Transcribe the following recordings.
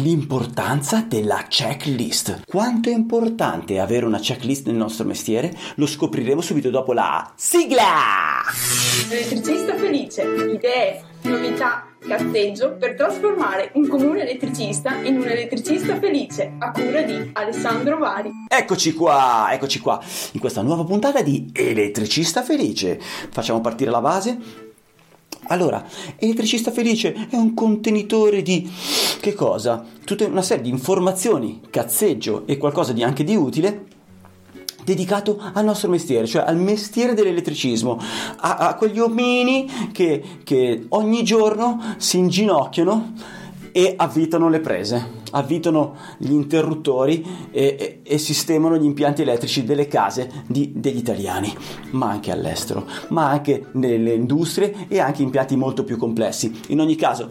l'importanza della checklist. Quanto è importante avere una checklist nel nostro mestiere lo scopriremo subito dopo la sigla! Elettricista felice, idee, novità, cazzeggio per trasformare un comune elettricista in un elettricista felice a cura di Alessandro Vari. Eccoci qua, eccoci qua, in questa nuova puntata di Elettricista felice. Facciamo partire la base allora, elettricista felice è un contenitore di che cosa? Tutta una serie di informazioni, cazzeggio e qualcosa di anche di utile dedicato al nostro mestiere, cioè al mestiere dell'elettricismo, a, a quegli omini che, che ogni giorno si inginocchiano e avvitano le prese, avvitano gli interruttori e, e, e, sistemano gli impianti elettrici delle case di, degli italiani, ma anche all'estero, ma anche nelle industrie e anche impianti molto più complessi. In ogni caso,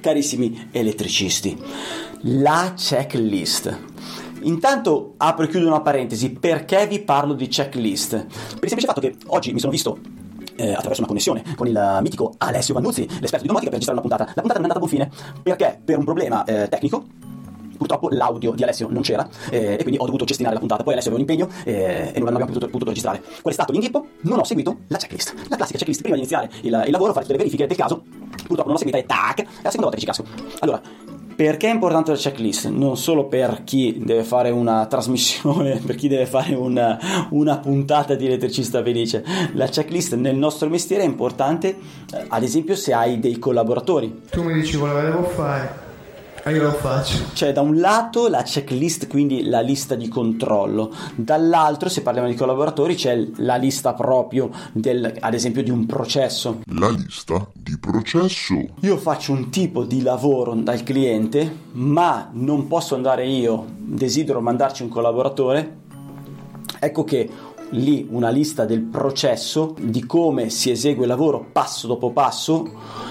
carissimi elettricisti, la checklist. Intanto apro e chiudo una parentesi, perché vi parlo di checklist? Per il semplice fatto che oggi mi sono visto eh, attraverso una connessione con il mitico Alessio Vannuzzi, l'esperto di domotica, per registrare una puntata. La puntata non è andata a buon fine perché per un problema eh, tecnico purtroppo l'audio di Alessio non c'era eh, e quindi ho dovuto cestinare la puntata. Poi Alessio aveva un impegno eh, e non abbiamo potuto, potuto, registrare. Qual è stato l'inghippo? Non ho seguito la checklist. La classica checklist prima di iniziare il, il lavoro, fare tutte le verifiche del caso. Purtroppo non l'ho seguita e tac, è la seconda volta che ci casco. Allora, perché è importante la checklist? Non solo per chi deve fare una trasmissione, per chi deve fare una, una puntata di elettricista felice. La checklist nel nostro mestiere è importante, eh, ad esempio, se hai dei collaboratori. Tu mi dici quello che devo fare e io lo faccio. C'è da un lato la checklist, quindi la lista di controllo, dall'altro, se parliamo di collaboratori, c'è la lista proprio del, ad esempio, di un processo. La lista di processo. Io faccio un tipo di lavoro dal cliente, ma non posso andare io, desidero mandarci un collaboratore. Ecco che lì una lista del processo, di come si esegue il lavoro passo dopo passo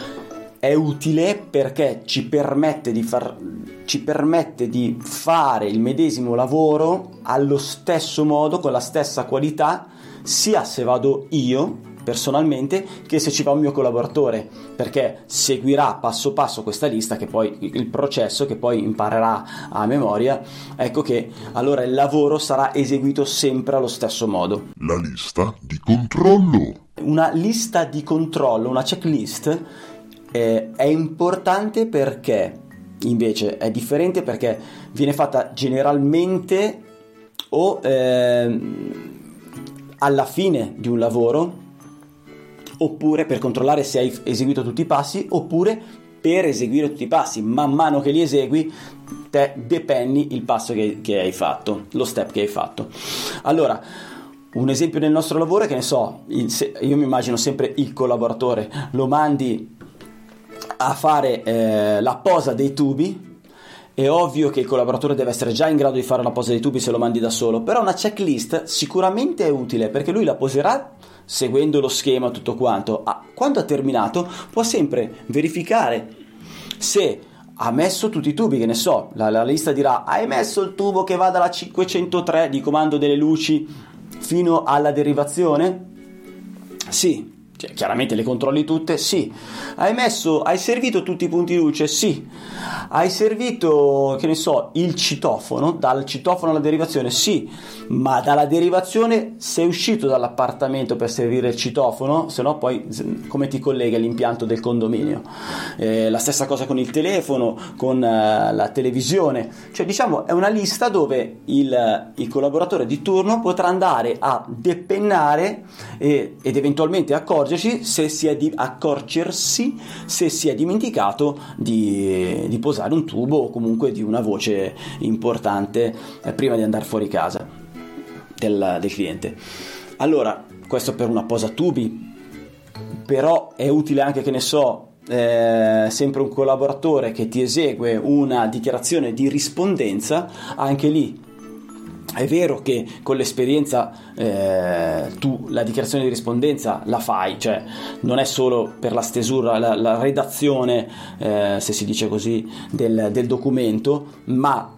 è utile perché ci permette di, far, ci permette di fare il medesimo lavoro allo stesso modo, con la stessa qualità, sia se vado io personalmente che se ci va un mio collaboratore perché seguirà passo passo questa lista che poi il processo che poi imparerà a memoria. Ecco che allora il lavoro sarà eseguito sempre allo stesso modo. La lista di controllo. Una lista di controllo una checklist eh, è importante perché invece è differente perché viene fatta generalmente o eh, alla fine di un lavoro oppure per controllare se hai eseguito tutti i passi oppure per eseguire tutti i passi. Man mano che li esegui te depenni il passo che, che hai fatto lo step che hai fatto. Allora un esempio nel nostro lavoro è che ne so, il, io mi immagino sempre il collaboratore, lo mandi a fare eh, la posa dei tubi è ovvio che il collaboratore deve essere già in grado di fare la posa dei tubi se lo mandi da solo, però una checklist sicuramente è utile perché lui la poserà seguendo lo schema tutto quanto. Ah, quando ha terminato può sempre verificare se ha messo tutti i tubi, che ne so, la, la lista dirà hai messo il tubo che va dalla 503 di comando delle luci fino alla derivazione? Sì, cioè, chiaramente le controlli tutte? Sì. Hai messo, hai servito tutti i punti luce? Sì. Hai servito, che ne so, il citofono, dal citofono alla derivazione? Sì. Ma dalla derivazione sei uscito dall'appartamento per servire il citofono? Se no poi come ti collega l'impianto del condominio? Eh, la stessa cosa con il telefono, con uh, la televisione. Cioè diciamo è una lista dove il, il collaboratore di turno potrà andare a depennare e, ed eventualmente accorgere accorgersi se si è, di, accorgersi se si è dimenticato di, di, posare un tubo o comunque di una voce importante eh, prima di andare fuori casa del, del cliente. Allora, questo per una posa tubi, però è utile anche che ne so eh, sempre un collaboratore che ti esegue una dichiarazione di rispondenza, anche lì è vero che con l'esperienza eh, tu la dichiarazione di rispondenza la fai, cioè non è solo per la stesura, la, la redazione, eh, se si dice così, del, del documento, ma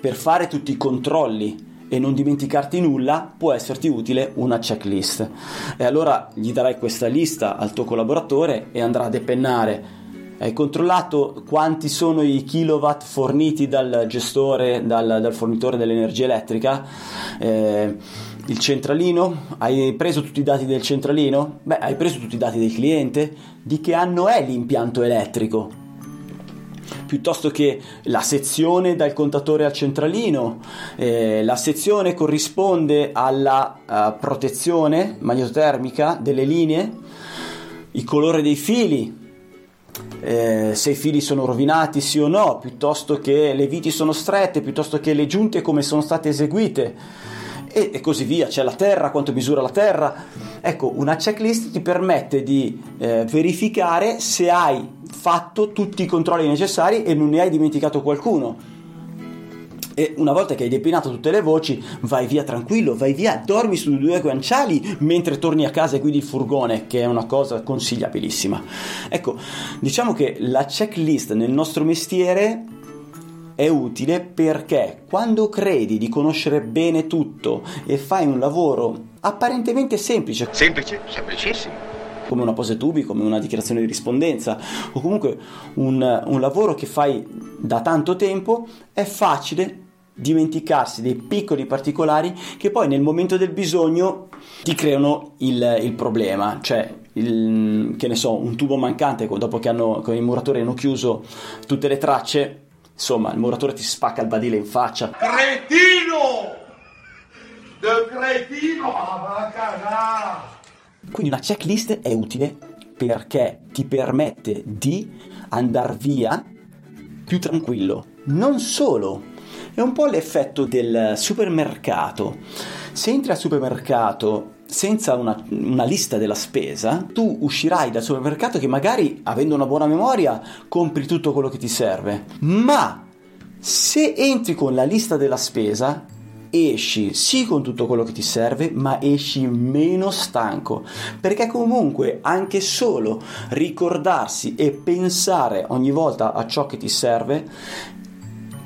per fare tutti i controlli e non dimenticarti nulla, può esserti utile una checklist. E allora gli darai questa lista al tuo collaboratore e andrà a depennare Hai controllato quanti sono i kilowatt forniti dal gestore, dal, dal fornitore dell'energia elettrica? Eh, il centralino? Hai preso tutti i dati del centralino? Beh, hai preso tutti i dati del cliente? Di che anno è l'impianto elettrico? piuttosto che la sezione dal contatore al centralino. Eh, la sezione corrisponde alla uh, protezione magnetotermica delle linee, il colore dei fili, eh, se i fili sono rovinati sì o no, piuttosto che le viti sono strette, piuttosto che le giunte come sono state eseguite e, e, così via. C'è la terra, quanto misura la terra. Ecco, una checklist ti permette di eh, verificare se hai fatto tutti i controlli necessari e non ne hai dimenticato qualcuno. E una volta che hai depinato tutte le voci, vai via tranquillo, vai via, dormi su due guanciali mentre torni a casa e guidi il furgone, che è una cosa consigliabilissima. Ecco, diciamo che la checklist nel nostro mestiere è utile perché quando credi di conoscere bene tutto e fai un lavoro apparentemente semplice, semplice, semplicissimo. Come una pose tubi, come una dichiarazione di rispondenza o comunque un, un lavoro che fai da tanto tempo, è facile dimenticarsi dei piccoli particolari che poi nel momento del bisogno ti creano il, il problema, cioè il, che ne so, un tubo mancante dopo che, hanno, che i muratori hanno chiuso tutte le tracce, insomma il muratore ti spacca il badile in faccia. Cretino! De cretino! Quindi una checklist è utile perché ti permette di andare via più tranquillo. Non solo, è un po' l'effetto del supermercato. Se entri al supermercato senza una, una, lista della spesa, tu uscirai dal supermercato che magari, avendo una buona memoria, compri tutto quello che ti serve. Ma se entri con la lista della spesa, esci sì con tutto quello che ti serve, ma esci meno stanco, perché comunque anche solo ricordarsi e pensare ogni volta a ciò che ti serve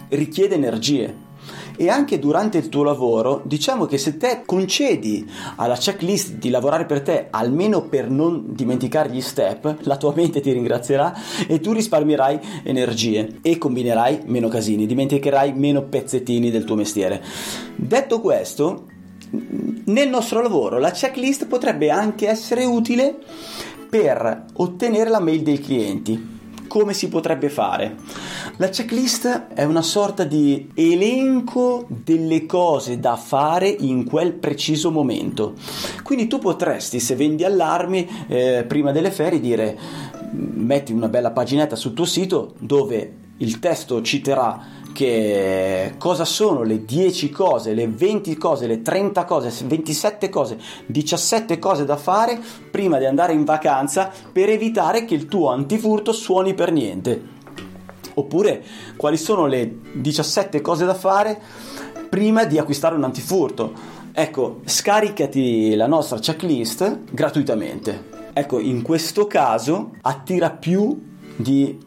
richiede energie e anche durante il tuo lavoro, diciamo che se te concedi alla checklist di lavorare per te, almeno per non dimenticare gli step, la tua mente ti ringrazierà e tu risparmierai energie e combinerai meno casini, dimenticherai meno pezzettini del tuo mestiere. Detto questo, nel nostro lavoro la checklist potrebbe anche essere utile per ottenere la mail dei clienti come si potrebbe fare? La checklist è una sorta di elenco delle cose da fare in quel preciso momento. Quindi tu potresti, se vendi allarmi, eh, prima delle ferie dire metti una bella paginetta sul tuo sito dove il testo citerà che cosa sono le 10 cose, le 20 cose, le 30 cose, 27 cose, 17 cose da fare prima di andare in vacanza per evitare che il tuo antifurto suoni per niente. Oppure quali sono le 17 cose da fare prima di acquistare un antifurto. Ecco, scaricati la nostra checklist gratuitamente. Ecco, in questo caso attira più di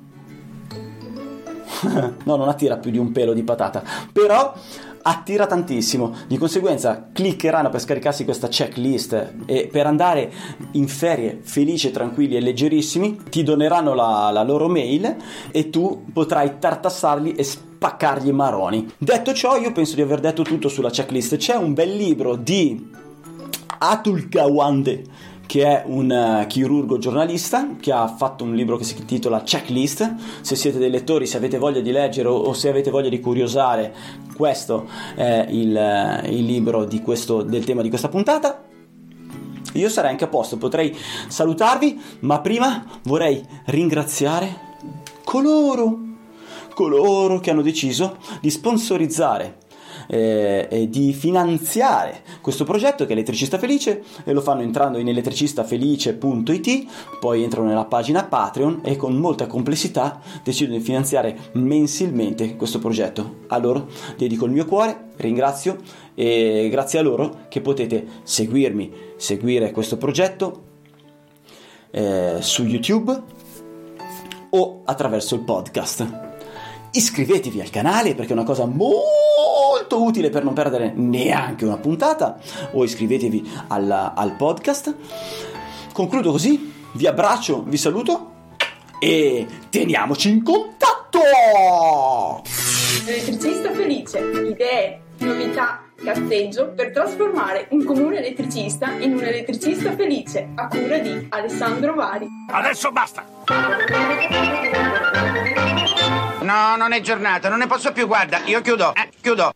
no, non attira più di un pelo di patata, però attira tantissimo. Di conseguenza cliccheranno per scaricarsi questa checklist e per andare in ferie felici, tranquilli e leggerissimi, ti doneranno la, la loro mail e tu potrai tartassarli e spaccargli i maroni. Detto ciò, io penso di aver detto tutto sulla checklist. C'è un bel libro di Atul Gawande che è un uh, chirurgo giornalista che ha fatto un libro che si intitola Checklist. Se siete dei lettori, se avete voglia di leggere o, se avete voglia di curiosare, questo è il, uh, il libro questo, del tema di questa puntata. Io sarei anche a posto, potrei salutarvi, ma prima vorrei ringraziare coloro, coloro che hanno deciso di sponsorizzare eh, di finanziare questo progetto che è Elettricista Felice e lo fanno entrando in elettricistafelice.it, poi entrano nella pagina Patreon e con molta complessità decidono di finanziare mensilmente questo progetto. A loro dedico il mio cuore, ringrazio e grazie a loro che potete seguirmi, seguire questo progetto eh, su YouTube o attraverso il podcast iscrivetevi al canale perché è una cosa molto utile per non perdere neanche una puntata o iscrivetevi al, al podcast. Concludo così, vi abbraccio, vi saluto e teniamoci in contatto! Elettricista felice, idee, novità, cazzeggio per trasformare un comune elettricista in un elettricista felice a cura di Alessandro Vari. Adesso basta! No, non è giornata, non ne posso più, guarda, io chiudo, eh, chiudo.